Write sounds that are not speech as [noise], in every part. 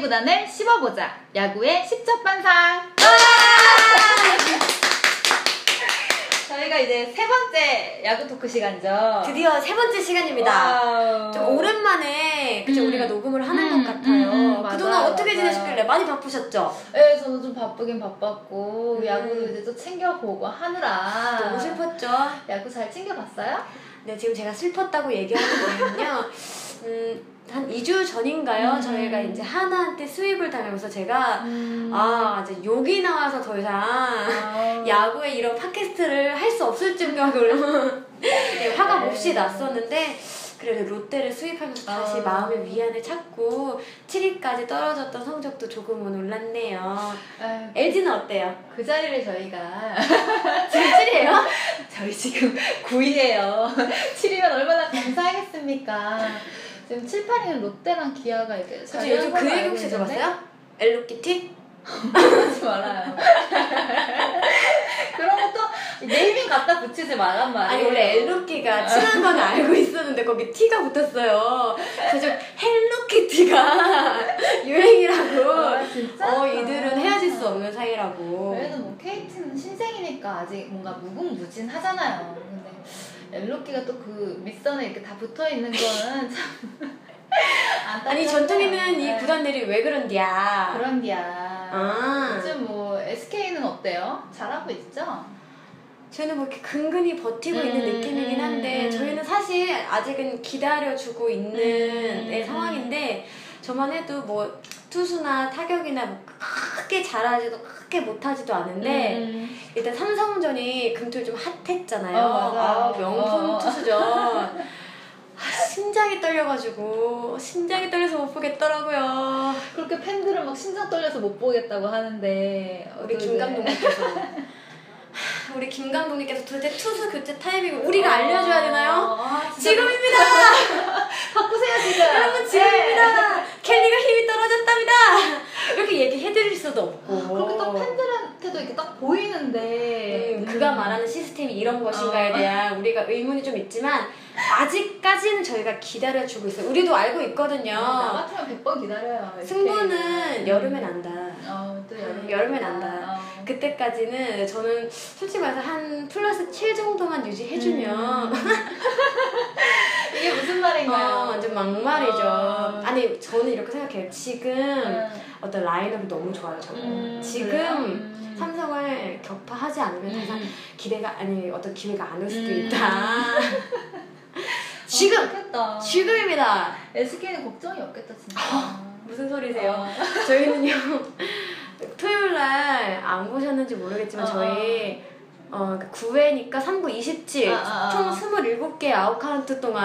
10개 구단을 씹어보자. 야구의 십첩반상. 저희가 이제 세 번째 야구 토크 시간이죠. 드디어 세 번째 시간입니다. wow. 좀 오랜만에 그죠 음. 우리가 녹음을 하는 음, 것 같아요. 음, 음, 그동안 맞아요, 어떻게 맞아요. 지내셨길래 많이 바쁘셨죠? 네, 저는 좀 바쁘긴 바빴고 음. 야구도 이제 또 챙겨보고 하느라 너무 슬펐죠? 야구 잘 챙겨봤어요? 네, 지금 제가 슬펐다고 얘기하는 이유는요. [laughs] 음, 한 2주 전인가요? 음. 저희가 이제 하나한테 수입을 당하면서 제가 음. 아, 이제 욕이 나와서 더 이상 아. 야구에 이런 팟캐스트를 할 수 없을 정도로 [laughs] 네, 화가 네. 몹시 났었는데 그래도 롯데를 수입하면서 다시 아. 마음의 위안을 찾고 7위까지 떨어졌던 성적도 조금은 올랐네요. 아유, LG는 어때요? 그 자리를 저희가 [laughs] 지금 7위예요? 저희 지금 9위예요. 7위면 [laughs] 얼마나 감사하겠습니까? 지금 7, 8위는 롯데랑 기아가 이제 그래서 요즘 그 얘기 혹시 들어봤어요? 엘로키티? 하지 말아요. [laughs] 그런 것도 네이밍 갖다 붙이지 말란 말이에요. 아니 원래 엘로키가 친한 건 알고 있었는데 거기 T가 붙었어요. 그래서 좀 헬로키티가 [laughs] 유행이라고. 아, 진짜? 어 이들은 헤어질 수 없는 사이라고. 그래도 뭐 KT는 신생이니까 아직 뭔가 무궁무진하잖아요. 근데 엘로키가 또 그 밑선에 이렇게 다 붙어 있는 거는 참. [laughs] 아니 전통이는 이 네. 구단들이 왜 그런디야? 그런디야. 아. 요즘 뭐 SK는 어때요? 잘하고 있죠? 저희는 뭐 이렇게 근근히 버티고 음, 있는 느낌이긴 한데 음. 저희는 사실 아직은 기다려주고 있는 음, 네, 음. 상황인데 저만 해도 뭐 투수나 타격이나 뭐 크게 잘하지도 크게 못하지도 않은데 음. 일단 삼성전이 금토일 좀 핫했잖아요. 어. 아, 명품 어. 투수전. [laughs] 아, 심장이 떨려가지고 심장이 떨려서 못 보겠더라고요. 그렇게 팬들은 막 심장 떨려서 못 보겠다고 하는데 우리 또김 감독님께서 우리 김 감독님께서 도대체 투수 교체 타이밍을 우리가 알려줘야 되나요? 아, 지금입니다. 바꾸세요 지금. 여러분 지금입니다. 켈리가 힘이 떨어졌답니다. 이렇게 얘기해드릴 수도 없고. 네. 그렇게 딱 팬들한테도 이렇게 딱 보이는데 음, 그가 말하는 시스템이 이런 것인가에 어. 대한 우리가 의문이 좀 있지만 아직까지는 저희가 기다려주고 있어요. 우리도 알고 있거든요. 나 같으면 100번 기다려요. 승부는. 여름에 난다. 어, 또 여름에, 여름에 난다. 어. 그때까지는 저는 솔직히 말해서 한 플러스 7 정도만 유지해주면 [laughs] 이게 무슨 말인가요? 어, 완전 막말이죠. 어. 아니 저는 이렇게 생각해요. 지금 음. 어떤 라인업이 너무 좋아요. 저는 음, 지금? 음. 삼성을 격파하지 않으면 음. 기대가 아니 어떤 기회가 안 올 수도 음. 있다. [laughs] [laughs] 지금 어. 지금입니다. SK는 걱정이 없겠다 진짜. 무슨 소리세요? 어. 저희는요 토요일 날 안 보셨는지 모르겠지만 어, 저희 어, 9회니까 3구 27, 아, 아, 아. 총 27개 아웃카운트 동안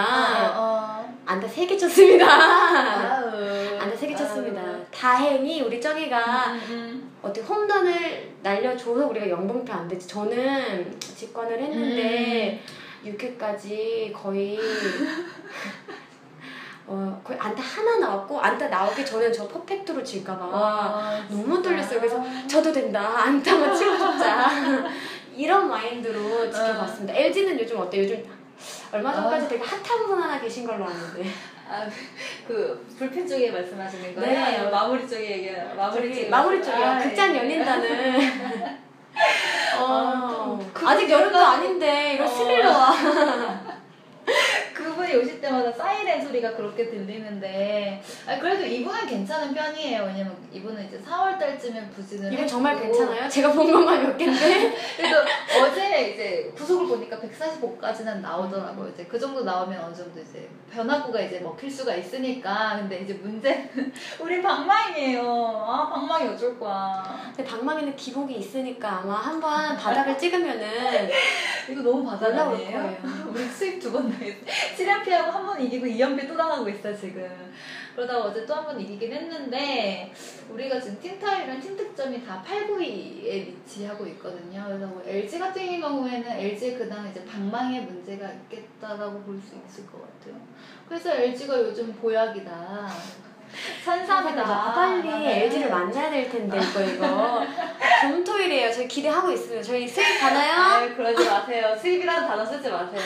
어, 안타 3개 쳤습니다. 안타 3개 쳤습니다. 다행히 우리 저기가 음, 음. 어떻게 홈런을 날려줘서 우리가 영봉패 안 됐지. 저는 직관을 했는데 음. 6회까지 거의 [laughs] 어, 거의 안타 하나 나왔고 안타 나오기 전에 저 퍼펙트로 질까봐 아, 너무. 떨렸어요. 그래서 저도 된다. 안타만 치고 싶자. 이런 마인드로 지켜봤습니다. LG는 요즘 어때? 요즘 얼마 전까지 아. 되게 핫한 분 하나 계신 걸로 아는데. 아, 그 불펜 쪽에 말씀하시는 거예요? 네. 마무리 쪽에 얘기 마무리 쪽에 마무리 쪽이야. 아, 극장 예. 열린다는. 아, [laughs] 어, 또 아직 여름도 그거까지- 아닌데 이거 어. 스릴러와. 그분이 오실 때마다 사이렌 소리가 그렇게 들리는데 아 그래도 이분은 괜찮은 편이에요 왜냐면 이분은 이제 4월 달쯤에 부진을 이건 정말 괜찮아요? 제가 본 것만 몇 개인데. [laughs] 그래도 어제 이제 구속을 보니까 145까지는 나오더라고요 이제 그 정도 나오면 어느 정도 이제 변화구가 이제 먹힐 수가 있으니까 근데 이제 문제는 [laughs] 우리 방망이에요 아 방망이 어쩔 거야 근데 방망이는 기복이 있으니까 아마 한 번 바닥을 찍으면은 [laughs] 이거 너무 바닥 올라올? 거예요. 우리 수입 두번 당했어. 7연패하고 한 번 이기고 2연패 또 당하고 있어 지금. 그러다가 어제 또 한 번 이기긴 했는데 우리가 지금 팀 타율이랑 팀 득점이 다 8, 9위에 위치하고 있거든요. 그래서 뭐 LG 같은 경우에는 LG 그당 이제 방망이에 문제가 있겠다라고 볼 수 있을 것 같아요. 그래서 LG가 요즘 보약이다. 산삼이다. 아, 빨리 네. LG를 만나야 될 텐데 이거 이거 금토일이에요. 저희 기대하고 있습니다. 저희 수익 가나요? [laughs] 아유, 그러지 마세요. 수입이라는 단어 쓰지 마세요.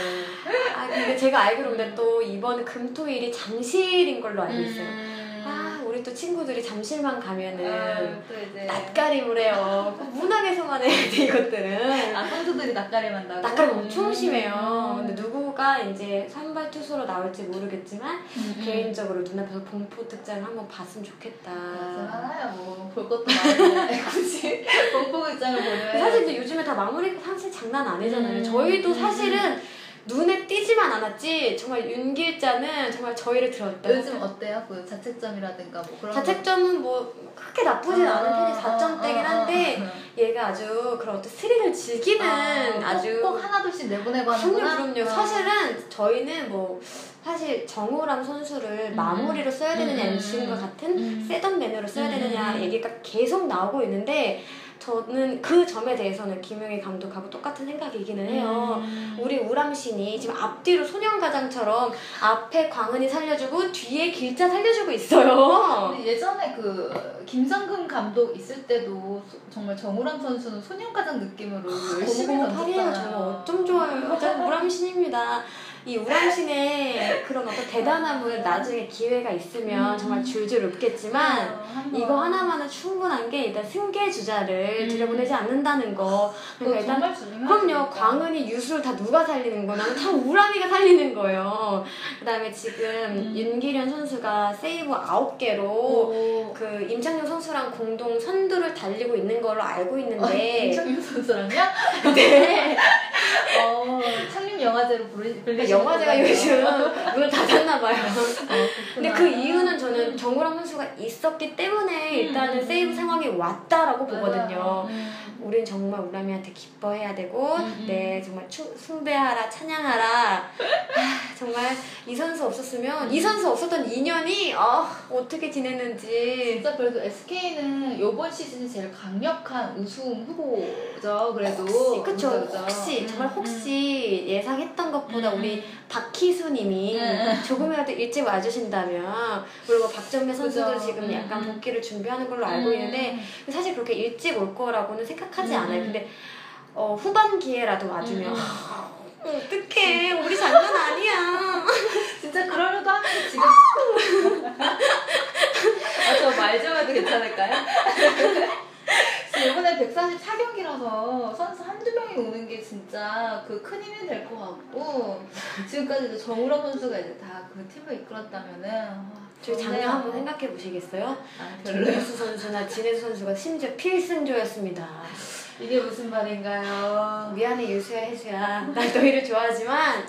아 근데 제가 알기로 근데 또 이번 금토일이 장실인 걸로 알고 있어요. 음. 음. 아 우리 또 친구들이 잠실만 가면은 아, 낯가림을 해요. 꼭 문학에서만 해야 돼 이것들은. 아 성주들이 낯가림 한다고? 낯가림 엄청 심해요. 음. 근데 누구가 이제 선발 투수로 나올지 모르겠지만 음. 개인적으로 눈앞에서 봉포 특장을 한번 봤으면 좋겠다. 하나야 뭐 볼 것도 많은데 [laughs] 굳이 공포 극장을 보면 사실 이제 요즘에 다 마무리가 사실 장난 아니잖아요. 음. 저희도 음. 사실은 눈에 띄지만 않았지 정말 윤길자는 정말 저희를 들었다. 요즘 어때요? 그 자책점이라든가 뭐 그런 자책점은 뭐 크게 나쁘진 거. 않은 편이 아, 4점대긴 아, 아, 한데 아. 얘가 아주 그런 어떤 스릴을 즐기는 아, 아, 주 꼭, 꼭 하나둘씩 내보내고 하는구나 그럼요. 아. 사실은 저희는 뭐 사실 정우람 선수를 음. 마무리로 써야 되느냐 음. MC인과 같은 음. 세던 매너로 써야 음. 되느냐 얘기가 계속 나오고 있는데 저는 그 점에 대해서는 김용희 감독하고 똑같은 생각이기는 해요. 음. 우리 우람신이 지금 앞뒤로 소년가장처럼 앞에 광은이 살려주고 뒤에 길자 살려주고 있어요. 예전에 그 김성근 감독 있을 때도 소- 정말 정우람 선수는 소년가장 느낌으로 열심히 고무고무 팔이에요. 던졌잖아요. 정말 어쩜 좋아요. 우람신입니다. 이 우람신의 그런 어떤 대단함을 나중에 기회가 있으면 음. 정말 줄줄 읊겠지만 어. 이거 하나만은 충분한 게 일단 승계 주자를 음. 들여보내지 않는다는 거. 그거 그러니까 일단. 그럼요. 광은이 유수를 다 누가 살리는 거나 다 우람이가 살리는 거예요. 그다음에 지금 음. 윤기련 선수가 세이브 9개로 오. 그 임창용 선수랑 공동 선두를 달리고 있는 걸로 알고 어, 있는데 임창용 선수랑요? [laughs] 네. 어, 영화제로 부르, 불리시는 영화제가. 요즘 문을 닫았나 봐요. 어, 근데 그 이유는 저는 정우람 선수가 있었기 때문에 일단은 음. 세이브 상황이 왔다라고 보거든요. 음. 우린 정말 우람이한테 기뻐해야 되고, 음. 네, 정말 추, 숭배하라, 찬양하라. 아, 정말 이 선수 없었으면, 이 선수 없었던 2년이, 아, 어떻게 지냈는지. 진짜 그래도 SK는 이번 시즌이 제일 강력한 우승 후보죠. 그래도 혹시, 그쵸. 그죠? 혹시, 음, 정말 혹시 예상 했던 것보다 음. 우리 박희수님이 음. 조금이라도 일찍 와주신다면, 그리고 박정배 선수도 그죠. 지금 음. 약간 복귀를 준비하는 걸로 알고 음. 있는데, 사실 그렇게 일찍 올 거라고는 생각하지 음. 않아요. 근데 어, 후반 기회라도 와주면 음. [laughs] 어떡해 우리 장난 아니야. [laughs] 진짜 그러려고 하는데 지금 [laughs] 아 저 말 좀 해도 괜찮을까요? 이번에 144경기라서 선수 한두 명이 오는 게 진짜 그 큰 힘이 될 것 같고 지금까지 이제 정우람 선수가 이제 다 그 팀을 이끌었다면은 와, 저희. 작년 한번 생각해 보시겠어요? 아. 김민수 선수나 진혜수 선수가 심지어 필승조였습니다. 이게 무슨 말인가요? 미안해 유수야 혜수야 나 너희를 좋아하지만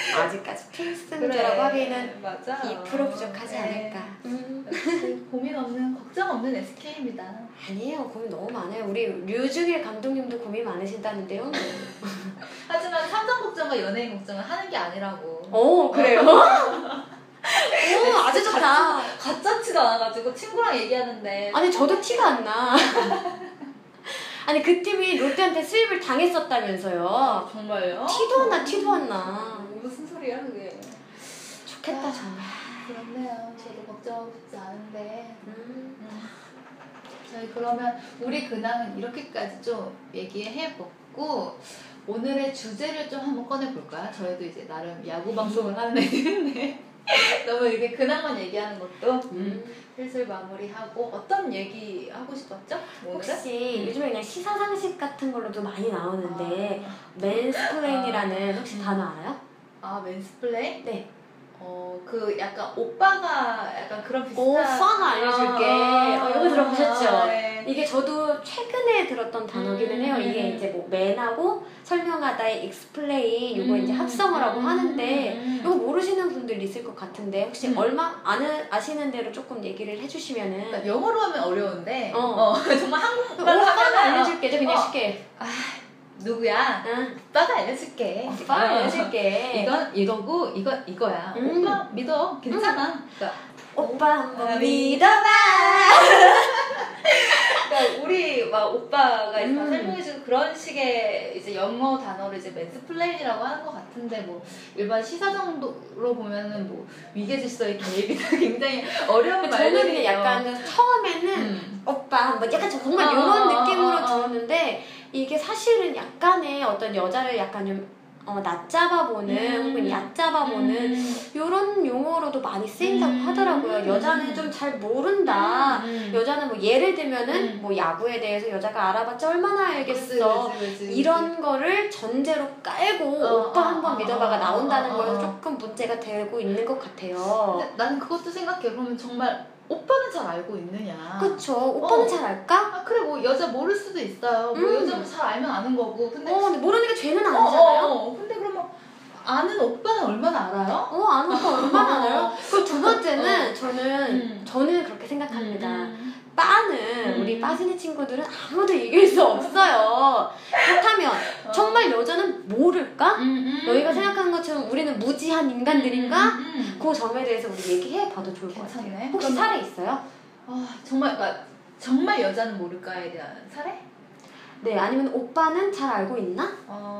[laughs] 아직까지 필승조라고 하기에는 맞아. 2% 부족하지 네. 않을까. 음. 고민 없는 걱정 없는 SK입니다. 아니에요 고민 너무 많아요. 우리 류중일 감독님도 고민 많으신다는데요. [laughs] 하지만 삼성 걱정과 연예인 걱정은 하는 게 아니라고. 오 그래요? [laughs] 오 아주 좋다. 가짜치도 않아가지고 친구랑 얘기하는데 아니 저도 티가 안 나. 아니 그 팀이 롯데한테 수입을 당했었다면서요. 정말요? 티도 안 나, 티도 안 나. 무슨 소리야 그게? 좋겠다 정말. 그렇네요. 저도 걱정하고 싶지 않은데. 음. 음. 저희 그러면 우리 근황은 이렇게까지 좀 얘기해봤고 오늘의 주제를 좀 한번 꺼내볼까요? 저희도 이제 나름 야구 방송을 하는 애들인데 [laughs] 너무 이렇게 근황만 얘기하는 것도 음. 슬슬 마무리하고 어떤 얘기 하고 싶었죠? 오늘은? 혹시 요즘에 그냥 시사 상식 같은 걸로도 많이 나오는데 아, mansplain이라는 혹시 음. 단어 알아요? 아 mansplain? 네. 어, 그 약간 오빠가 약간 그런 비슷한 오빠가 알려줄게. 어, 이거 들어보셨죠? 아, 네. 이게 저도 최근에 들었던 단어기는 해요. 음. 이게 이제 뭐 man하고 설명하다의 explain 요거 이제 음. 합성어라고 음. 하는데 음. 이거 모르시는 분들 있을 것 같은데 혹시 음. 얼마 아는 아시는 대로 조금 얘기를 해주시면은 그러니까 영어로 하면 어려운데 어. 어, [laughs] 정말 한국말로 오빠가 하면 알려줄게. 저 그냥 어. 쉽게. 누구야? 응. 오빠가 알려줄게. 오빠가 어. 알려줄게. 이건 이거고 이거 이거야. 음. 오빠 믿어. 괜찮아. 그러니까, 오빠 한번 아, 믿어봐. 그러니까 우리 막 오빠가 이제 다 음. 설명해주는 그런 식의 이제 영어 단어를 이제 mansplain이라고 하는 것 같은데 뭐 일반 시사 정도로 보면은 뭐 위계질서의 개입이나 [laughs] 굉장히 어려운 저는 그냥 말들이에요. 약간 그 처음에는 음. 오빠 한번 약간 저 정말 어, 이런 어, 느낌으로 어, 어. 들었는데 이게 사실은 약간의 어떤 여자를 약간 좀 어, 낮잡아 보는 음. 혹은 얕잡아 보는 음. 이런 용어로도 많이 쓰인다고 음. 하더라고요. 여자는 좀 잘 모른다. 음. 여자는 뭐 예를 들면은 음. 뭐 야구에 대해서 여자가 알아봤자 얼마나 알겠어. 그치, 그치, 그치. 이런 거를 전제로 깔고 어, 오빠 어, 한번 어, 믿어봐가 어, 나온다는 어, 어, 거에서 어. 조금 문제가 되고 있는 것 같아요. 근데 나는 그것도 생각해. 그러면 정말 오빠는 잘 알고 있느냐? 그쵸? 오빠는 어. 잘 알까? 아 그래 뭐 여자 모를 수도 있어요. 뭐 음. 여자는 잘 알면 아는 거고. 근데 어, 근데 모르는 게 죄는 어, 아니잖아요. 어, 어. 근데 그러면 아는 오빠는 얼마나 알아요? 어, 아는 오빠 얼마나 어. 알아요? [laughs] 그리고 두 번째는 저는, 음. 저는 그렇게 생각합니다. 음. 빠는 음. 우리 빠지는 친구들은 아무도 이길 수 없어요. 그렇다면 어. 정말 여자는 모를까? 음, 음. 너희가 생각하는 것처럼 우리는 무지한 인간들인가? 음, 음. 그 점에 대해서 우리 얘기해봐도 좋을 것 같아요. 괜찮네. 혹시 그러면- 사례 있어요? 아 정말 그러니까 정말 여자는 모를까에 대한 사례? 네, 아니면 오빠는 잘 알고 있나? 어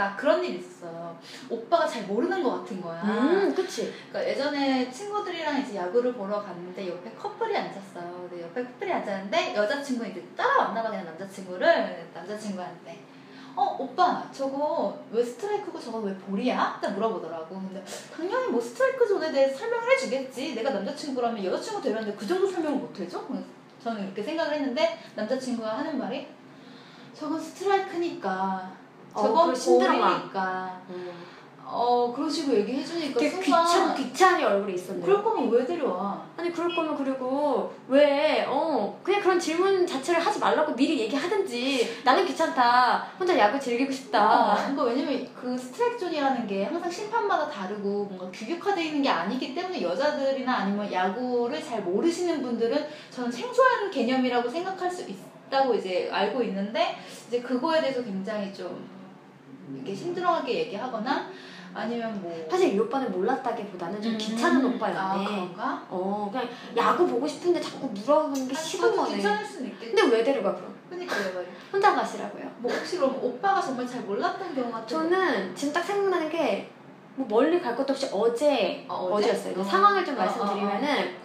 나 그런 일 있었어요. 오빠가 잘 모르는 것 같은 거야. 음, 그치. 그러니까 예전에 친구들이랑 이제 야구를 보러 갔는데 옆에 커플이 앉았어요. 근데 옆에 커플이 앉았는데 여자친구는 이제 따라왔나 봐 그냥 남자친구를 남자친구한테 어 오빠 저거 왜 스트라이크고 저거 왜 볼이야? 딱 물어보더라고. 근데 당연히 뭐 스트라이크 존에 대해서 설명을 해주겠지. 내가 남자친구라면 여자친구 되려는데 그 정도 설명을 못 해줘? 그래서 저는 이렇게 생각을 했는데 남자친구가 하는 말이 저건 스트라이크니까 어, 저건 그거. 볼이니까 음. 어 식으로 얘기해주니까 되게 순간 귀찮, 귀찮이 얼굴이 있었네. 그럴 거면 왜 데려와? 아니, 그럴 거면 그리고 왜, 어, 그냥 그런 질문 자체를 하지 말라고 미리 얘기하든지 나는 귀찮다. 혼자 야구 즐기고 싶다. 어, 그러니까 왜냐면 그 스트라이크 존이라는 게 항상 심판마다 다르고 뭔가 규격화되어 있는 게 아니기 때문에 여자들이나 아니면 야구를 잘 모르시는 분들은 저는 생소한 개념이라고 생각할 수 있 다고 이제 알고 있는데 이제 그거에 대해서 굉장히 좀 이렇게 힘들어하게 얘기하거나 아니면 뭐 사실 이 오빠는 몰랐다기보다는 좀 음, 귀찮은 아, 오빠였네. 그런가? 어, 그냥 야구 보고 싶은데 자꾸 물어보는 게 싫은 거네. 귀찮을 수는 있겠지. 근데 왜 데려가 그럼? 그러니까 내 말이. 혼자 가시라고요. 뭐 혹시 그럼 오빠가 정말 잘 몰랐던 경우가 좀 저는 지금 딱 생각나는 게 뭐 멀리 갈 것도 없이 어제 어, 어제? 이제 어. 상황을 좀 어, 어, 말씀드리면은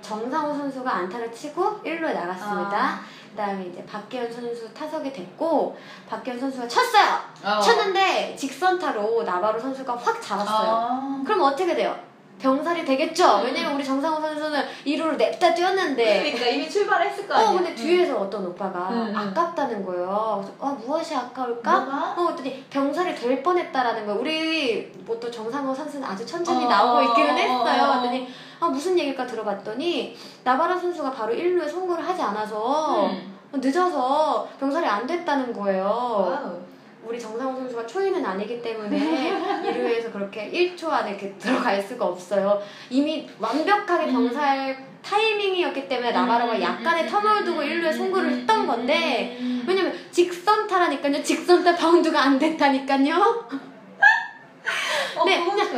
정상호 선수가 안타를 치고 1루에 나갔습니다. 아. 그다음에 이제 박기현 선수 타석에 됐고 박기현 선수가 쳤어요. 어. 쳤는데 직선타로 나바로 선수가 확 잡았어요. 아. 그럼 어떻게 돼요? 병살이 되겠죠. 왜냐면 우리 정상호 선수는 2루를 냅다 뛰었는데 그러니까 이미 출발했을 거 아니야. 어 근데 뒤에서 어떤 오빠가 응, 응. 아깝다는 거예요. 그래서 아 무엇이 아까울까? 뭐가? 어, 그랬더니 병살이 될 뻔했다라는 거예요. 우리 뭐 또 정상호 선수는 아주 천천히 어, 나오고 있기는 어, 했어요. 어. 그랬더니 아 무슨 얘기일까 들어봤더니 나바로 선수가 바로 1루에 송구를 하지 않아서 음. 늦어서 병살이 안 됐다는 거예요. wow. 우리 정상호 선수가 초인은 아니기 때문에 [laughs] 1루에서 그렇게 1초 안에 이렇게 들어갈 수가 없어요. 이미 완벽하게 음. 병살 타이밍이었기 때문에 나바로가 음, 약간의 음, 음, 두고 음, 1루에 음, 송구를 음, 했던 음, 건데 음. 왜냐면 직선타라니까요. 직선타 바운드가 안 됐다니까요.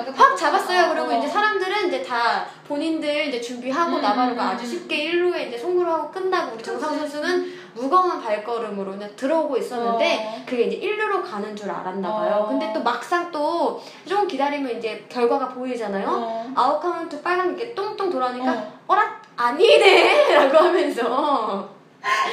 어, 확 잡았어요. 어, 그리고 어. 이제 사람들은 이제 다 본인들 이제 준비하고 음, 나바로가 음, 아주 음. 쉽게 1루에 이제 송구를 하고 끝나고 우리 정상. 선수는 무거운 발걸음으로 그냥 들어오고 있었는데 어. 그게 이제 1루로 가는 줄 알았나 봐요. 어. 근데 또 막상 또좀 기다리면 이제 결과가 보이잖아요. 어. 아웃 카운트 빨간 게 똥똥 돌아오니까 어. 어라 아니네 [laughs] 라고 하면서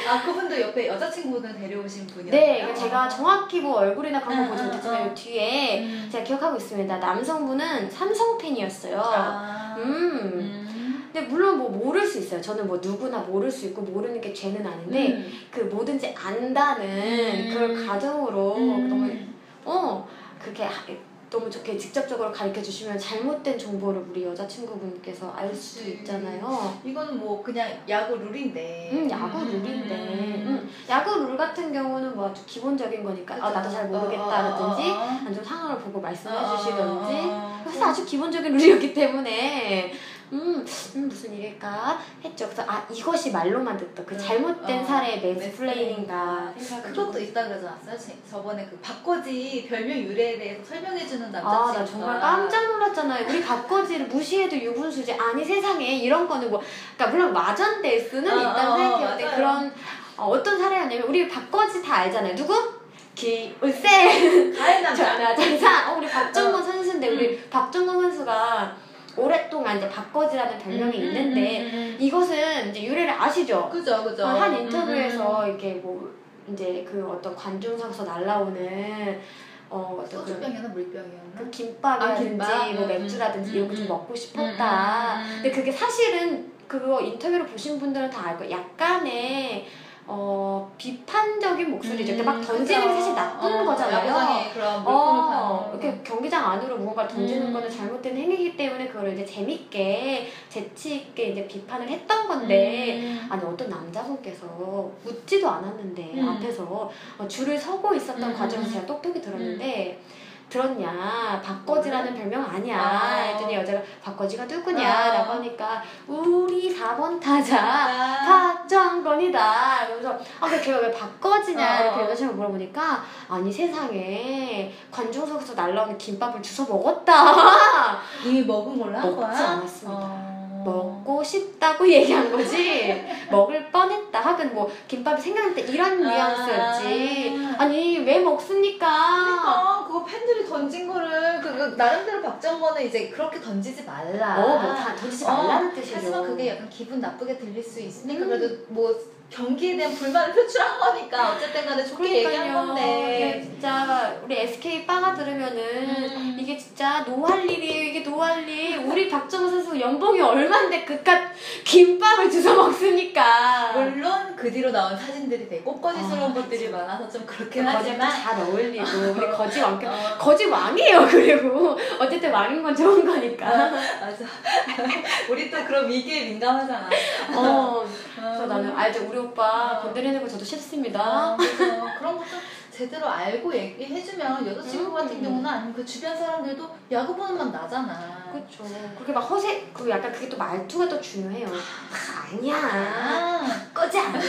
아 그분도 옆에 여자친구분 데려오신 분이요? 네 이거 제가 정확히 뭐 얼굴이나 그런 거 응, 보지 응, 못했지만 응. 요 뒤에 음. 제가 기억하고 있습니다. 남성분은 삼성 팬이었어요. 아. 음. 음. 근데 물론 뭐 모를 수 있어요. 저는 뭐 누구나 모를 수 있고 모르는 게 죄는 아닌데 음. 그 뭐든지 안다는 음. 그걸 가정으로 음. 너무 어 그렇게 하- 너무 좋게 직접적으로 가르쳐 주시면 잘못된 정보를 우리 여자친구분께서 알 수도 그치. 있잖아요. 이거는 뭐 그냥 야구 룰인데. 음, 야구 룰인데. 음, 야구 룰 같은 경우는 뭐 아주 기본적인 거니까 아, 나도 잘 모르겠다라든지 어, 어, 어, 어. 아니면 좀 상황을 보고 말씀해 어, 어, 어, 어. 사실 아주 기본적인 룰이었기 때문에 음, 음, 무슨 일일까 했죠. 그래서 아 이것이 말로만 듣던 그 음, 잘못된 어, 사례의. 매스플레인인가 생각해보고 그것도 있다 그러지 않았어요? 제- 저번에 그 박거지 별명 유래에 대해서 설명해주는 아, 나 정말 깜짝 놀랐잖아요. 우리 박거지를 무시해도 유분수지. 아니, 세상에 이런 거는 뭐, 그러니까 물론 마전데스는 어, 있다고 어. 근데 맞아요. 그런, 어, 떤 사례였냐면, 우리 박거지 다 알잖아요. 누구? 기울세. 남자. 전화 장사. 어, 우리 박정건 선수인데, 우리 박정건 선수가 오랫동안 이제 박거지라는 별명이 음, 음, 있는데, 음, 음, 이것은 이제 유래를 아시죠? 음. 그죠 그죠. 어, 한 음, 인터뷰에서 이렇게 뭐 이제 그 어떤 관중석에서 날라오는 어, 어떤 그런 소주병이었나 물병이었나? 그 김밥이라든지 아, 김밥? 뭐 음, 맥주라든지 음, 이런 거좀 음, 먹고 싶었다. 음, 음, 음. 근데 그게 사실은 그거 인터뷰를 보신 분들은 다 알고 약간의 어 비판적인 목소리죠. 이렇게 막 던지는 게 사실 나쁜 어, 거잖아요. 그런 어, 이렇게 경기장 안으로 무언가를 던지는 음. 거는 잘못된 행위이기 때문에 그걸 이제 재밌게 재치 있게 이제 비판을 했던 건데 음. 아니 어떤 남자분께서 묻지도 않았는데 음. 앞에서 어, 줄을 서고 있었던 음, 과정에서 음. 제가 똑똑히 들었는데 들었냐 박거지라는 별명 아니야 아. 했더니 여자가 박거지가 누구냐 아. 라고 하니까 우리 4번 타자 아. 박정건이다 그래서 아 근데 걔가 왜 박거지냐 어. 이렇게 여자친구 물어보니까 아니 세상에 관중석에서 날라오는 김밥을 주워 먹었다 이미 먹은 걸로 한 먹지 거야? 않았습니다. 어. 먹고 싶다고 [laughs] 얘기한 거지 먹을 뻔했다 하긴 뭐 김밥이 생각날 때 이런 뉘앙스였지 아. 아니 왜 먹습니까 그러니까 그거 팬들이 던진 거를 그, 그 나름대로 박정건은 이제 그렇게 던지지 말라. 어뭐다 던지지 말라는 뜻이죠 하지만 그게 약간 기분 나쁘게 들릴 수 있으니까 음. 그래도 뭐 경기에 대한 불만을 표출한 거니까 어쨌든 간에 좋게 얘기한 그러니까요 건데. 이게 진짜 우리 SK 빠가 들으면은 음. 이게 진짜 노할 일이에요 이게 노할 일 우리 박정호 선수 연봉이 얼 만데 그깟 김밥을 주워 먹습니까 물론 그 뒤로 나온 사진들이 되게 꽃거지스러운 아, 것들이 많아서 좀 그렇긴 하지만 잘 어울리고 [laughs] 우리 거지 왕 어, 거지 왕이에요 그리고 어쨌든 왕인 건 좋은 거니까 맞아. [laughs] 우리 또 그런 위기에 민감하잖아. 어 그래서 어. 나는 알죠 우리 오빠 어. 건드리는 거 저도 싫습니다 아, 그래서 그런 것도 제대로 알고 얘기해주면 여자친구 음. 같은 경우는 아니면 그 주변 사람들도 야구 보는 맛 나잖아. 그렇죠 그렇게 막 허세 그 약간 그게 또 말투가 또 중요해요 아, 아니야 아, 꺼지 않아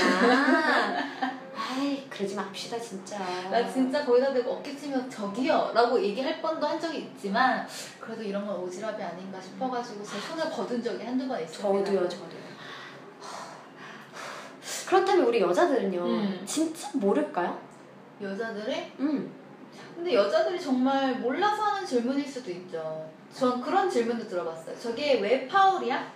아이 그러지 맙시다 진짜 나 진짜 거기다 대고 어깨치며 저기요 라고 얘기할 뻔도 한 적이 있지만 그래도 이런 건 오지랖이 아닌가 싶어가지고 제 손을 거둔 적이 한두 번 있습니다. 저도요 저도요 그렇다면 우리 여자들은요 음. 진짜 모를까요? 여자들이? 음. 근데 여자들이 정말 몰라서 하는 질문일 수도 있죠. 전 그런 질문도 들어봤어요. 저게 왜 파울이야?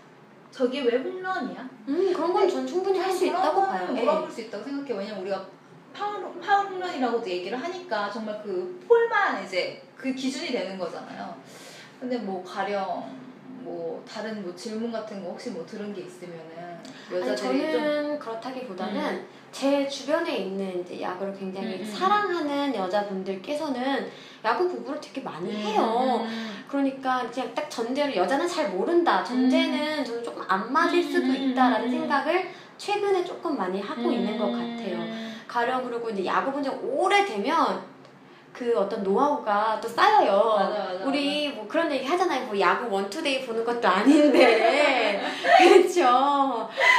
저게 왜 홈런이야? 음 그런 건 전 충분히 할 수 있다고 봐요. 물어볼 수 있다고 생각해. 왜냐면 우리가 파울, 파울 홈런이라고도 얘기를 하니까 정말 그 폴만 이제 그 기준이 되는 거잖아요. 근데 뭐 가령 뭐 다른 뭐 질문 같은 거 혹시 뭐 들은 게 있으면은 아니, 여자들이 좀 저는 그렇다기보다는 제 주변에 있는 이제 야구를 굉장히 음, 음. 사랑하는 여자분들께서는 야구 공부를 되게 많이 해요. 음. 그러니까 그냥 딱 전제로 여자는 잘 모른다. 전제는 저는 조금 안 맞을 수도 음, 있다라는 음. 생각을 최근에 조금 많이 하고 있는 것 같아요. 가령 그리고 이제 야구 본지 오래되면 그 어떤 노하우가 또 쌓여요. 맞아, 맞아, 우리 뭐 그런 얘기 하잖아요. 뭐 야구 원투데이 보는 것도 아닌데. [laughs]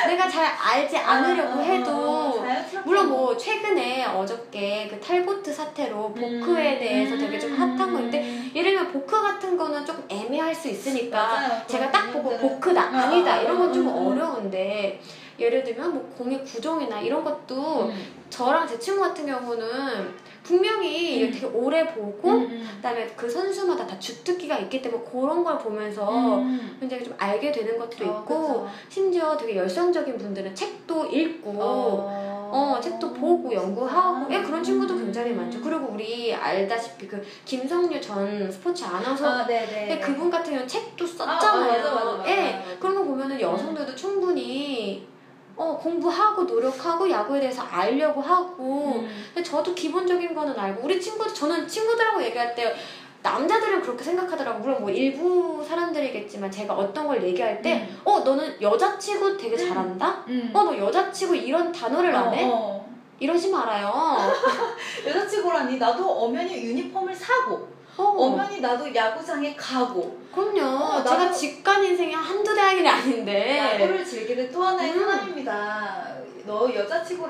내가 잘 알지 않으려고 어, 해도 물론 뭐 최근에 어저께 그 탈보트 사태로 보크에 대해서 되게 좀 핫한 건데 예를 들면 보크 같은 거는 조금 애매할 수 있으니까 제가 딱 보고 보크다 아니다 이런 건좀 음. 어려운데 예를 들면 뭐 공의 구종이나 이런 것도 저랑 제 친구 같은 경우는 분명히 음. 되게 오래 보고 그다음에 그 선수마다 다 주특기가 있기 때문에 그런 걸 보면서 굉장히 좀 알게 되는 것도 어, 있고 심지어 되게 열성적인 분들은 책도 읽고 어, 책도 보고 연구하고 예 그런 친구도 굉장히 많죠. 그리고 우리 알다시피 그 김성류 전 스포츠 아나운서 아. 근데 그분 같은 경우는 책도 아, 썼잖아요. 맞아, 맞아, 맞아, 예. 그런 거 보면은 여성들도 충분히 어, 공부하고 노력하고 야구에 대해서 알려고 하고 음. 근데 저도 기본적인 거는 알고 우리 친구들 저는 친구들하고 얘기할 때 남자들은 그렇게 생각하더라고 물론 뭐 일부 사람들이겠지만 제가 어떤 걸 얘기할 때 음. 어 너는 여자치고 되게 음. 잘한다 음. 어너 여자치고 이런 단어를 안 해? 어, 어. 이러지 말아요 [laughs] 여자친구라니 나도 엄연히 유니폼을 사고 어, 엄연히 나도 야구장에 가고 그럼요 어, 제가 직관 인생이 한두 대학이 아닌데 야구를 즐기는 또 하나의 음. 사람입니다. 너 여자친구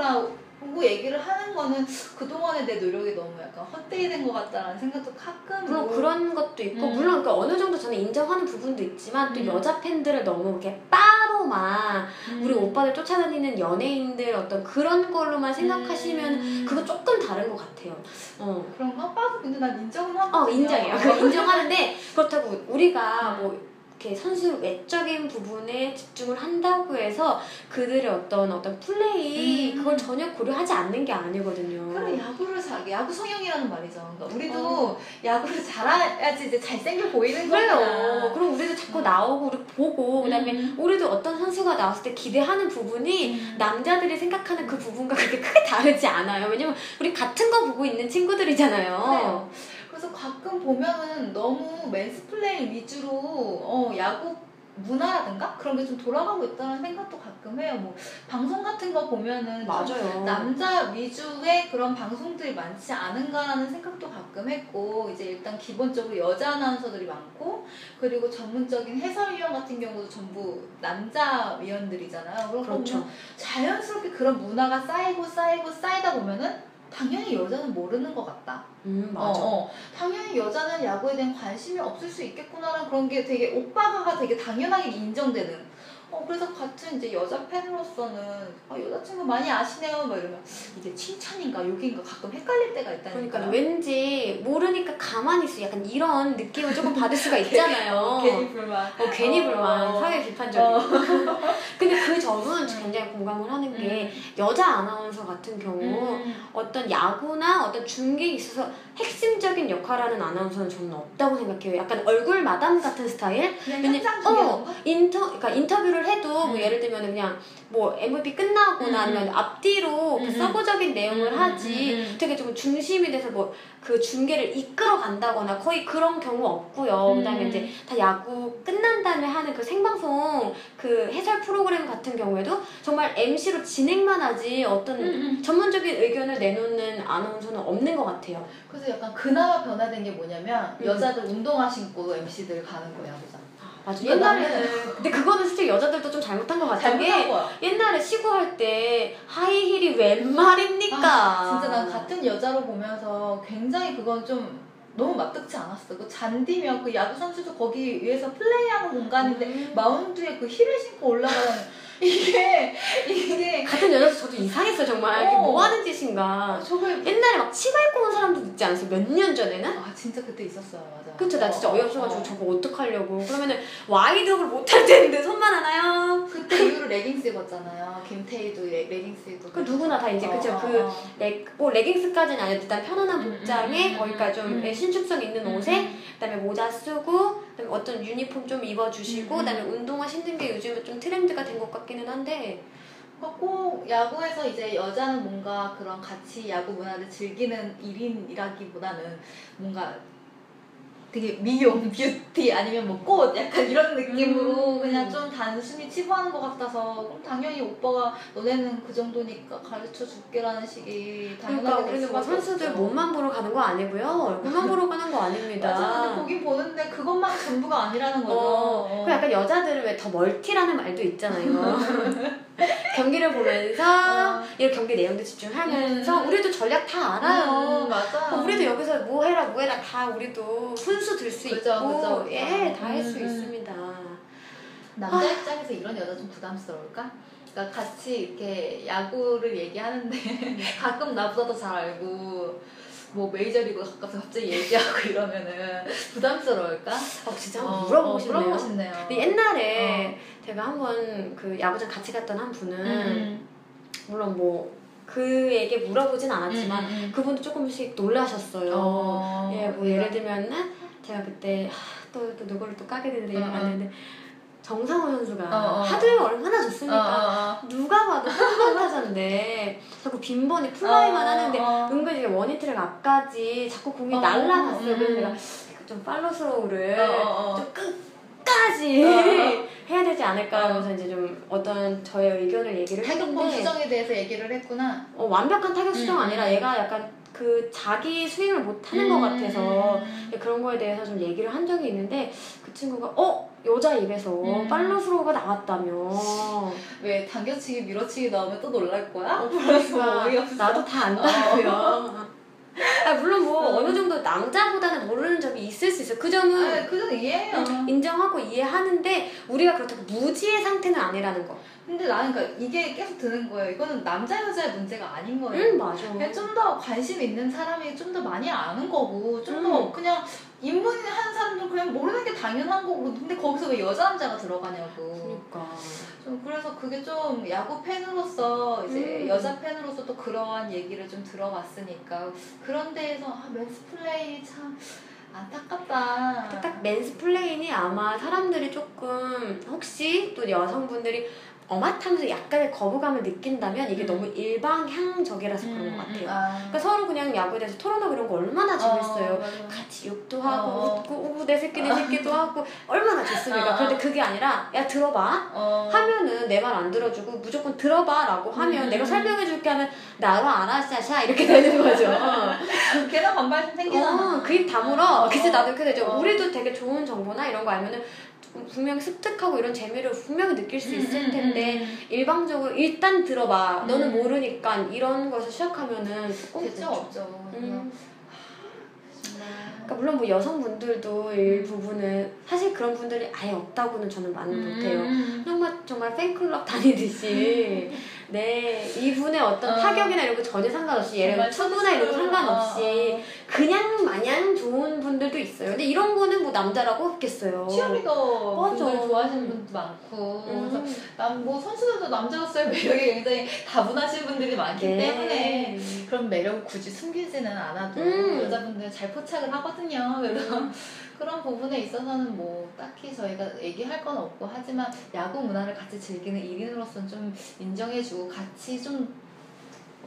라고 얘기를 하는 거는 그동안의 내 노력이 너무 약간 헛되이 된 것 같다라는 생각도 가끔 물론 뭐- 그런 것도 있고 음. 물론 그 어느 정도 저는 인정하는 부분도 있지만 또 음. 여자 팬들을 너무 이렇게 빠로만 음. 우리 오빠들 쫓아다니는 연예인들 어떤 그런 걸로만 생각하시면 음. 그거 조금 다른 것 같아요. 어. 그런가? 빠도 근데 난 인정은 하고 어 인정해요. 그 인정하는데 그렇다고 우리가 뭐 이렇게 선수 외적인 부분에 집중을 한다고 해서 그들의 어떤 어떤 플레이 음. 그걸 전혀 고려하지 않는 게 아니거든요. 그래 야구를 잘 야구 성형이라는 말이죠. 그러니까 우리도 어. 야구를 잘해야지 이제 잘생겨 보이는. 거야. 그럼 우리도 자꾸 음. 나오고 우리 보고 그다음에 음. 우리도 어떤 선수가 나왔을 때 기대하는 부분이 음. 남자들이 생각하는 그 부분과 그렇게 크게 다르지 않아요. 왜냐면 우리 같은 거 보고 있는 친구들이잖아요. 그래요. 그래서 가끔 보면은 너무 mansplain 위주로 어, 야구 문화라든가 그런 게 좀 돌아가고 있다는 생각도 가끔 해요. 뭐 방송 같은 거 보면은 좀 맞아요. 남자 위주의 그런 방송들이 많지 않은가라는 생각도 가끔 했고 이제 일단 기본적으로 여자 아나운서들이 많고 그리고 전문적인 해설위원 같은 경우도 전부 남자 위원들이잖아요. 그렇죠. 보면 자연스럽게 그런 문화가 쌓이고 쌓이고 쌓이다 보면은 당연히 여자는 모르는 것 같다. 음, 어, 맞아. 어. 당연히 여자는 야구에 대한 관심이 없을 수 있겠구나라는 그런 게 되게 오빠가 되게 당연하게 인정되는. 어, 그래서 같은 이제 여자 팬으로서는 아, 여자친구 많이 아시네요. 막 이러면 이게 칭찬인가 욕인가 가끔 헷갈릴 때가 있다니까. 그러니까 왠지 모르니까 가만히 있어. 약간 이런 느낌을 조금 받을 수가 [laughs] 있잖아요. 괜히 불만. 어, 괜히 어, 불만, 어. 사회 비판적이고. [laughs] 근데 그 점은 굉장히 공감을 하는 게 여자 아나운서 같은 경우 음. 어떤 야구나 어떤 중계에 있어서 핵심적인 역할하는 아나운서는 저는 없다고 생각해요. 약간 얼굴 마담 같은 스타일? 그냥 왜냐- 어? 인터, 그러니까 인터뷰를 해도 뭐 음. 예를 들면 그냥 뭐 MVP 끝나거나 음, 아니면 앞뒤로 그 음, 서브적인 내용을 음, 하지 음, 음. 되게 좀 중심이 돼서 뭐 그 중계를 이끌어 간다거나 거의 그런 경우 없고요. 음. 그다음에 이제 다 야구 끝난 다음에 하는 그 생방송 그 해설 프로그램 같은 경우에도 정말 MC로 진행만 하지 어떤. 전문적인 의견을 내놓는 아나운서는 없는 것 같아요. 그래서 약간 그나마 변화된 게 뭐냐면 음. 여자들 운동화 신고 MC들 가는 거야, 보자. 맞아. 옛날에는 근데 그거는 솔직히 여자들도 좀 잘못한 것 같은 게 거야. 옛날에 시구할 때 하이힐이 웬 말입니까? 아, 진짜 난 같은 여자로 보면서 굉장히 그건 좀 너무 맞득지 않았어. 그 잔디며 그 야구 선수도 거기 위에서 플레이하는 공간인데 음. 마운드에 그 힐을 신고 올라가는 이게 이게 같은 여자도 저도 이상했어요 정말 이게 어. 뭐 하는 짓인가 저걸 옛날에 막 치발고 온 사람도 있지 않았어요? 몇 년 전에는? 아 진짜 그때 있었어요, 맞아. 그쵸 나 진짜 어, 어이없어가지고 어. 저거 어떡하려고 그러면은 와인드업을 못할 텐데 손만 하나요? 그때 이후로 레깅스 입었잖아요. 김태희도 레, 레깅스 입고. 그 누구나 다 이제 그쵸, 그 레, 뭐 레깅스까지는 아니어도 일단 편안한 음, 복장에 음, 음, 거기까지 좀 음. 신축성 있는 음, 옷에 그다음에 모자 쓰고 어떤 유니폼 좀 입어주시고 음, 음. 그다음에 운동화 신는 게 요즘에 좀 트렌드가 된 것 같기는 한데 그러니까 꼭 야구에서 이제 여자는 뭔가 그런 같이 야구 문화를 즐기는 일인이라기보다는 뭔가 되게 미용, 뷰티 아니면 뭐 꽃 약간 이런 느낌으로 음. 그냥 좀 단순히 치부하는 것 같아서 그럼 당연히 오빠가 너네는 그 정도니까 가르쳐 줄게라는 식이 당연하게 그러니까 될 우리는 뭐 수밖에 선수들 없죠. 몸만 보러 가는 거 아니고요 얼굴만 보러 가는 거 아닙니다 맞아 근데 보긴 보는데 그것만 전부가 아니라는 거죠 어, 그 약간 여자들은 왜 더 multi라는 말도 있잖아요. [laughs] 경기를 보면서 어. 이 경기 내용도 집중하면서 음. 우리도 전략 다 알아요. 음, 맞아 어, 우리도 여기서 뭐 해라 뭐 해라 다 우리도 훈수 들 수 있고 그죠. 예 다 할수 음, 음. 있습니다. 남자 아. 입장에서 이런 여자 좀 부담스러울까? 그러니까 같이 이렇게 야구를 얘기하는데 [laughs] 가끔 나보다 더 잘 알고 뭐 메이저리그 가까워서 갑자기 얘기하고 이러면은 부담스러울까? 어 진짜 어, 한번 물어보고 어, 싶네요. 물어보고 싶네요. 근데 옛날에 제가 한번 그 야구장 같이 갔던 한 분은 음, 물론 뭐 그에게 물어보진 않았지만 음, 음. 그분도 조금씩 놀라셨어요. 어, 예, 뭐 예를 들면은 제가 그때 하, 또, 또 누구를 또 까게 되는데 어, 안 했는데 정상호 선수가 어, 어. 하드웨어 얼마나 어, 좋습니까? 어, 누가 봐도 홈런 타자인데 자꾸 빈번히 플라이만 어, 하는데 어. 은근히 warning track 앞까지 자꾸 공이 어, 날라갔어요. 음. 그래서 내가 좀 팔로스로우를 어, 어, 어. 좀 끝까지 어, 어. [laughs] 해야 되지 않을까 어. 하면서 이제 좀 어떤 저의 의견을 얘기를 했는데 수정에 대해서 얘기를 했구나. 어, 완벽한 타격 수정 음, 아니라 음. 얘가 약간 그 자기 스윙을 못 하는 것 같아서 그런 거에 대해서 좀 얘기를 한 적이 있는데 그 친구가 어 여자 입에서 음. 팔로스로우가 나왔다며 왜 당겨치기 밀어치기 나오면 또 놀랄 거야? 어, 그러니까. 나도 다 안다고요. 아, 물론 뭐 어 느 정도 남자보다는 모르는 점이 있을 수 있어. 그 점은 아, 그건 이해해요. 인정하고 이해하는데 우리가 그렇다고 무지의 상태는 아니라는 거. 근데 나는 그러니까 이게 계속 드는 거예요. 이거는 남자 여자의 문제가 아닌 거예요. 응 맞아. 그냥 좀더 관심 있는 사람이 좀 더 많이 아는 거고 좀더 음. 그냥 입문하는 사람들 그냥 모르는 게 당연한 거고 근데 거기서 왜 여자 남자가 들어가냐고 그러니까. 좀 그래서 그게 좀 야구 팬으로서 이제 음. 여자 팬으로서 또 그러한 얘기를 좀 들어봤으니까 그런 데에서 아, mansplain 참 안타깝다. 딱 mansplain이 아마 사람들이 조금 혹시 또 여성분들이 어맛하면서 약간의 거부감을 느낀다면 이게 음. 너무 일방향적이라서 그런 것 같아요. 아. 그러니까 서로 그냥 야구에 대해서 토론하고 이런 거 얼마나 재밌어요. 어. 같이 욕도 하고 어. 웃고 우내 새끼 내 새끼도 하고 얼마나 좋습니까? 어. 그런데 그게 아니라 야 들어봐 어. 하면은 내 말 안 들어주고 무조건 들어봐라고 하면 음. 내가 설명해줄게 하면 나로 알아샤샤 이렇게 되는 거죠. [laughs] 걔랑 반발 생기잖아. 어, 그입 다물어. 어. 그치 나도 이렇게 되죠. 어. 우리도 되게 좋은 정보나 이런 거 알면은 분명히 습득하고 이런 재미를 분명히 느낄 수 있을 음, 텐데 음, 음. 일방적으로 일단 들어봐. 너는 음. 모르니까 이런 거에서 시작하면은 대책 없죠. 음. 그러니까 물론 뭐 여성분들도 일부분은 사실 그런 분들이 아예 없다고는 저는 말은 못해요. 음. 정말 정말 팬클럽 다니듯이 [laughs] 네 이분의 어떤 어. 타격이나 이런 거 전혀 상관없이 예를 들어 투구나 이런 거 상관없이 어, 어. 그냥 마냥 좋은 분들도 있어요. 근데 이런 거는 뭐 남자라고 없겠어요. 치어리더 맞아. 분들 좋아하시는 분도 많고 그래서 음. 난뭐 선수들도 남자로서의 매력이 굉장히 다분하신 분들이 많기 네. 때문에 그런 매력을 굳이 숨기지는 않아도 음. 여자분들 잘 포착을 하거든요. 그래서 그런 부분에 있어서는 뭐 딱히 저희가 얘기할 건 없고 하지만 야구 문화를 같이 즐기는 1인으로서는 좀 인정해주고 같이 좀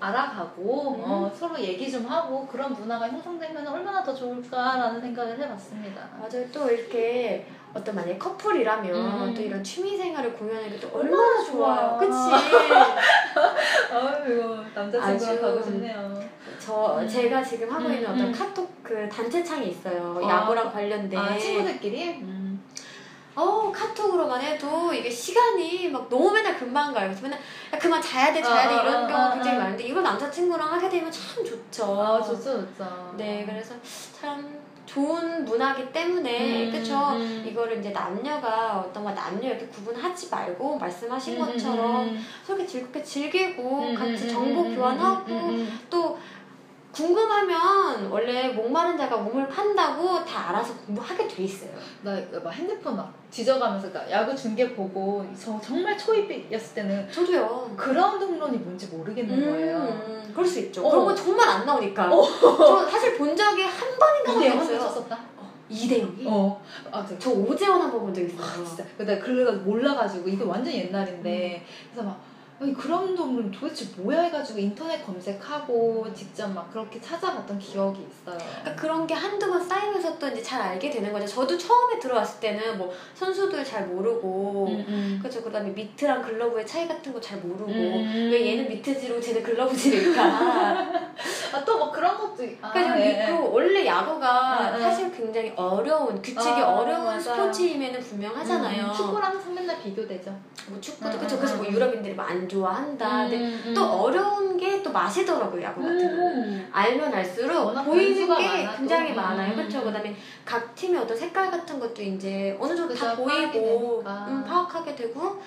알아가고 음. 어, 서로 얘기 좀 하고 그런 문화가 형성되면 얼마나 더 좋을까라는 생각을 해봤습니다. 맞아요. 또 이렇게 어떤 만약에 커플이라면 음. 또 이런 취미 생활을 공유하는 게 또 얼마나 얼마나 좋아요. 그치? [laughs] 아유 남자친구랑 가고 싶네요. 저 음. 제가 지금 하고 음, 있는 어떤 음. 카톡 그 단체창이 있어요. 아, 야구랑 관련된. 아 친구들끼리? 음. 어 카톡으로만 해도 이게 시간이 막 너무 맨날 금방 가요. 그래서 맨날 야, 그만 자야 돼 자야 돼 아, 이런 아, 경우가 아, 굉장히 아. 많은데 이걸 남자친구랑 하게 되면 참 좋죠. 아 좋죠 좋죠. 네 그래서 참 좋은 문화기 때문에 음, 그쵸 음. 이거를 이제 남녀가 어떤 거 남녀 이렇게 구분하지 말고 말씀하신 음, 것처럼 음, 서로 이렇게 즐겁게 즐기고 음, 같이 음, 정보 음, 교환하고 음, 음, 또 궁금하면 원래 목마른 자가 몸을 판다고 다 알아서 공부하게 돼 있어요. 나 막 핸드폰 막 뒤져가면서 그러니까 야구 중계 보고 저 정말 초입이었을 때는 저도요. 그라운드 홈런이 뭔지 모르겠는 거예요. 음, 그럴 수 있죠. 어. 그런 거 정말 안 나오니까. 저 사실 본 적이 한 번인가 이대 만 영을 없어요. 쳤었다. 이대영이? 어. 아. 저 오재원 한 번 본 적 있어요. 아, 진짜. 근데 그래가 몰라가지고 이게 완전 옛날인데 그래서 막 아니 그라운드 홈런 도대체 뭐야 해가지고 인터넷 검색하고 직접 막 그렇게 찾아봤던 기억이 있어요. 그러니까 그런 게 한두 번 쌓이면서 또 이제 잘 알게 되는 거죠. 저도 처음에 들어왔을 때는 뭐 선수들 잘 모르고 음, 그렇죠. 그 다음에 미트랑 글러브의 차이 같은 거 잘 모르고 음. 왜 얘는 미트지로 쟤는 글러브지일까? [laughs] 아 또 뭐 그런 것도 아, 그러니까 예, 예. 그 원래 야구가 응, 응. 사실 굉장히 어려운 규칙이 아, 어려운 맞아요. 스포츠임에는 분명하잖아요. 음, 축구랑 맨날 비교되죠. 뭐 축구도 응, 그렇죠. 응, 그래서 뭐 응. 유럽인들이 뭐안 좋아한다. 근데 음, 또 어려운 게 또 맛이더라고요 야구 같은 거. 음. 알면 알수록 보이는 게 많아, 또. 굉장히 음, 많아요. 음, 그렇죠. 음. 그다음에 각 팀의 어떤 색깔 같은 것도 이제 어느 정도 다 보이고. 음, 파악하게 되고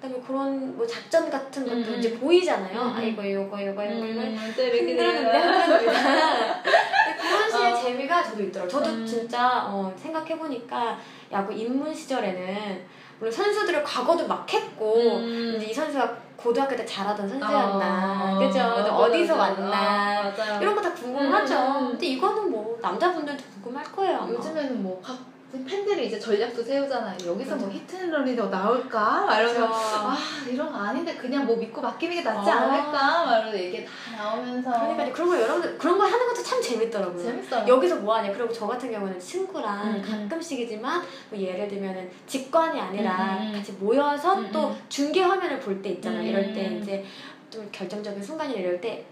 그다음에 그런 뭐 작전 같은 것도 음, 음. 이제 보이잖아요. 음, 음. 아 이거 요거 요거 요거 이걸 음, 흔들었는데 흔들었는데 [laughs] 근데 그런 식의 어. 재미가 저도 있더라고요. 저도 음. 진짜 어, 생각해 보니까 야구 입문 시절에는 물론 선수들의 과거도 막 했고 음. 근데 이 선수가 고등학교 때 잘하던 선수였나 어, 그죠? 근데 맞아, 어디서 맞아. 왔나 아, 맞아요. 이런 거 다 궁금하죠. 음. 근데 이거는 뭐 남자분들도 궁금할 거예요. 아마. 요즘에는 뭐 각 팬들이 이제 전략도 세우잖아요. 여기서 뭐. 히트앤런이 더 나올까? 막 이러면서 그죠. 아 이런 거 아닌데 그냥 뭐 믿고 맡기는 게 낫지 아. 않을까? 막 이러면서 얘기 다 나오면서 그러니까 그런 거 여러분들 그런 거 하는 것도 참 재밌더라고요. 재밌어요. 여기서 뭐 하냐? 그리고 저 같은 경우는 친구랑 음, 음. 가끔씩이지만 뭐 예를 들면은 직관이 아니라 음, 음. 같이 모여서 음, 또 음. 중계 화면을 볼 때 있잖아. 음. 이럴 때 이제 좀 결정적인 순간이 이럴 때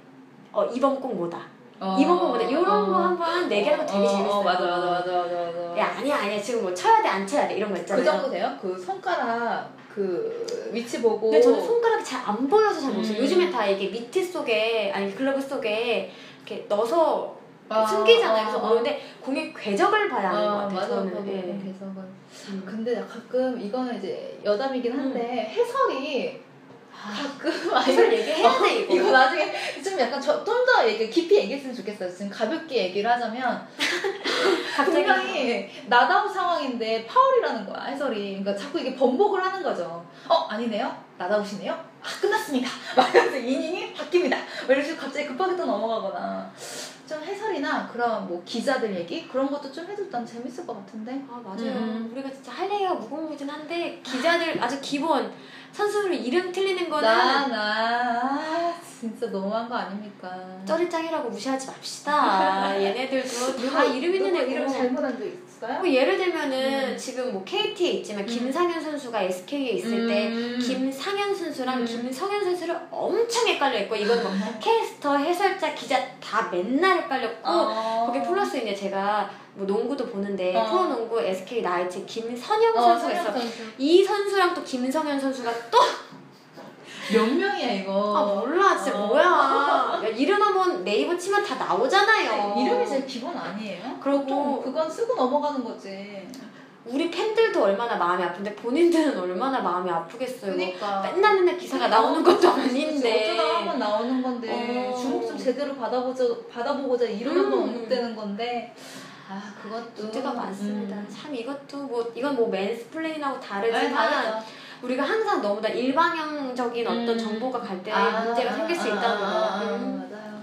어, 이번 공 뭐다. 어, 이번 공 뭐다. 이런 어. 거 한번 내기하는 거 되게 어, 재밌어요. 어, 맞아 맞아 맞아 맞아 맞아. 야 아니야 아니야 지금 뭐 쳐야 돼 안 쳐야 돼 이런 거 있잖아요. 그 정도 돼요? 그 손가락 그 위치 보고. 근데 저는 손가락이 잘 안 보여서 잘 못해요. 음. 요즘에 다 이게 미트 속에 아니 글러브 속에 이렇게 넣어서 아, 숨기잖아요. 아, 그래서 아. 모르는데 공의 궤적을 봐야 하는 것 아, 같아요. 맞아 저는. 맞아 예. 개성을. 음. 근데 가끔 이거는 이제 여담이긴 한데 해설이 아, 가끔 해설 얘기해야 돼 이거. 이거 나중에 좀 약간 좀더 얘기 깊이 얘기했으면 좋겠어요. 지금 가볍게 얘기를 하자면 [laughs] 갑자기 분명히 나다우 상황인데 파울이라는 거야 해설이. 그러니까 자꾸 이게 번복을 하는 거죠. 어 아니네요. 나다우시네요. 아 끝났습니다. [laughs] 막 이러면서 이닝이 바뀝니다. 막 이런 식으로 갑자기 급하게 또 넘어가거나 좀 해설이나 그런 뭐 기자들 얘기 그런 것도 좀 해도 난 재밌을 것 같은데. 아 맞아요. 음. 우리가 진짜 할 얘기가 무궁무진한데 기자들 아주 기본 선수들 이름 틀리는 거는 나, 나, 진짜 너무한 거 아닙니까? 쩌리짱이라고 무시하지 맙시다. [laughs] 얘네들도 다 이름 있는 애고. 이름 잘못한 적 있어요? 뭐 예를 들면은 음. 지금 뭐 KT에 있지만 음. 김상현 선수가 SK에 있을 때 음. 김상현 선수랑 음. 김성현 선수를 엄청 헷갈려 했고 이건 뭐 캐스터, 해설자, 기자 다 맨날 헷갈렸고 어. 거기 플러스 이제 제가 뭐 농구도 보는데 어. 프로농구 SK 나이츠 김선영 어, 선수가 있어. 선수. 이 선수랑 또 김성현 선수가 또 몇 명이야 이거? 아 몰라 진짜 어. 뭐야 야, 이름 한번 네이버 치면 다 나오잖아요 이름이 제일 기본 아니에요? 그러고 좀 그건 쓰고 넘어가는 거지. 우리 팬들도 얼마나 마음이 아픈데 본인들은 얼마나 마음이 아프겠어요 그러니까. 맨날 맨날 기사가 나오는 것도 아닌데 어쩌다 한번 나오는 건데 어. 주목 좀 제대로 받아보자 받아보고자 이름 음. 한번 언급되는 건데 아 그것도 문제가 많습니다 음. 참 이것도 뭐 이건 뭐 맨스플레인하고 네, 다르지만 다르죠. 우리가 항상 너무나 일방향적인 어떤 음. 정보가 갈 때 아, 문제가 생길 수 아, 있다는 아, 거 아, 음. 맞아요.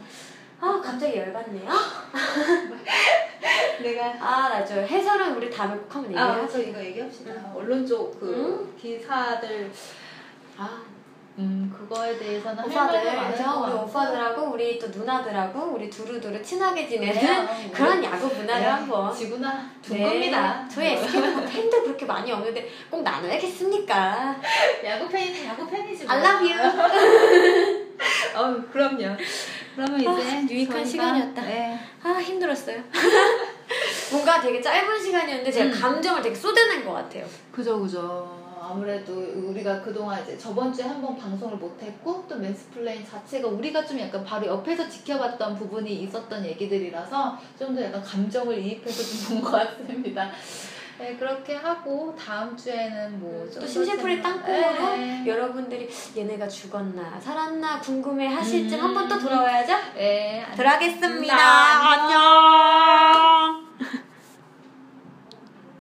아 갑자기 열받네요 [laughs] 내가 아나 저 해설은 우리 다음에 꼭 한번 아, 얘기해요 그래서 이거 얘기합시다. 언론 쪽 그 기사들 아 음 그거에 대해서는 할 오빠들? 것 우리. 오빠들하고 우리 또 누나들하고 우리 두루두루 친하게 지내는 네, 그런 야구 문화를 네, 한번 지구나 두 네. 겁니다. 저희 SK는 뭐 팬도 그렇게 많이 없는데 꼭 나눠야겠습니까? 야구 팬이 다 야구 팬이지. 뭐. I love you. [laughs] 어 그럼요. 그러면 이제 아, 유익한 저희가- 시간이었다. 네. 아 힘들었어요. [laughs] 뭔가 되게 짧은 시간이었는데 제가 음. 감정을 되게 쏟아낸 것 같아요. 그죠 그죠. 아무래도 우리가 그동안 이제 저번 주에 한 번 방송을 못했고 또 mansplain 자체가 우리가 좀 약간 바로 옆에서 지켜봤던 부분이 있었던 얘기들이라서 좀 더 약간 감정을 이입해서 좀 본 것 같습니다. 네 그렇게 하고 다음 주에는 뭐 또 좀 심심풀이 더 땅콩으로 네. 여러분들이 얘네가 죽었나 살았나 궁금해 하실 쯤 음. 한번 또 돌아와야죠? 네, 들어가겠습니다. 안녕. 안녕.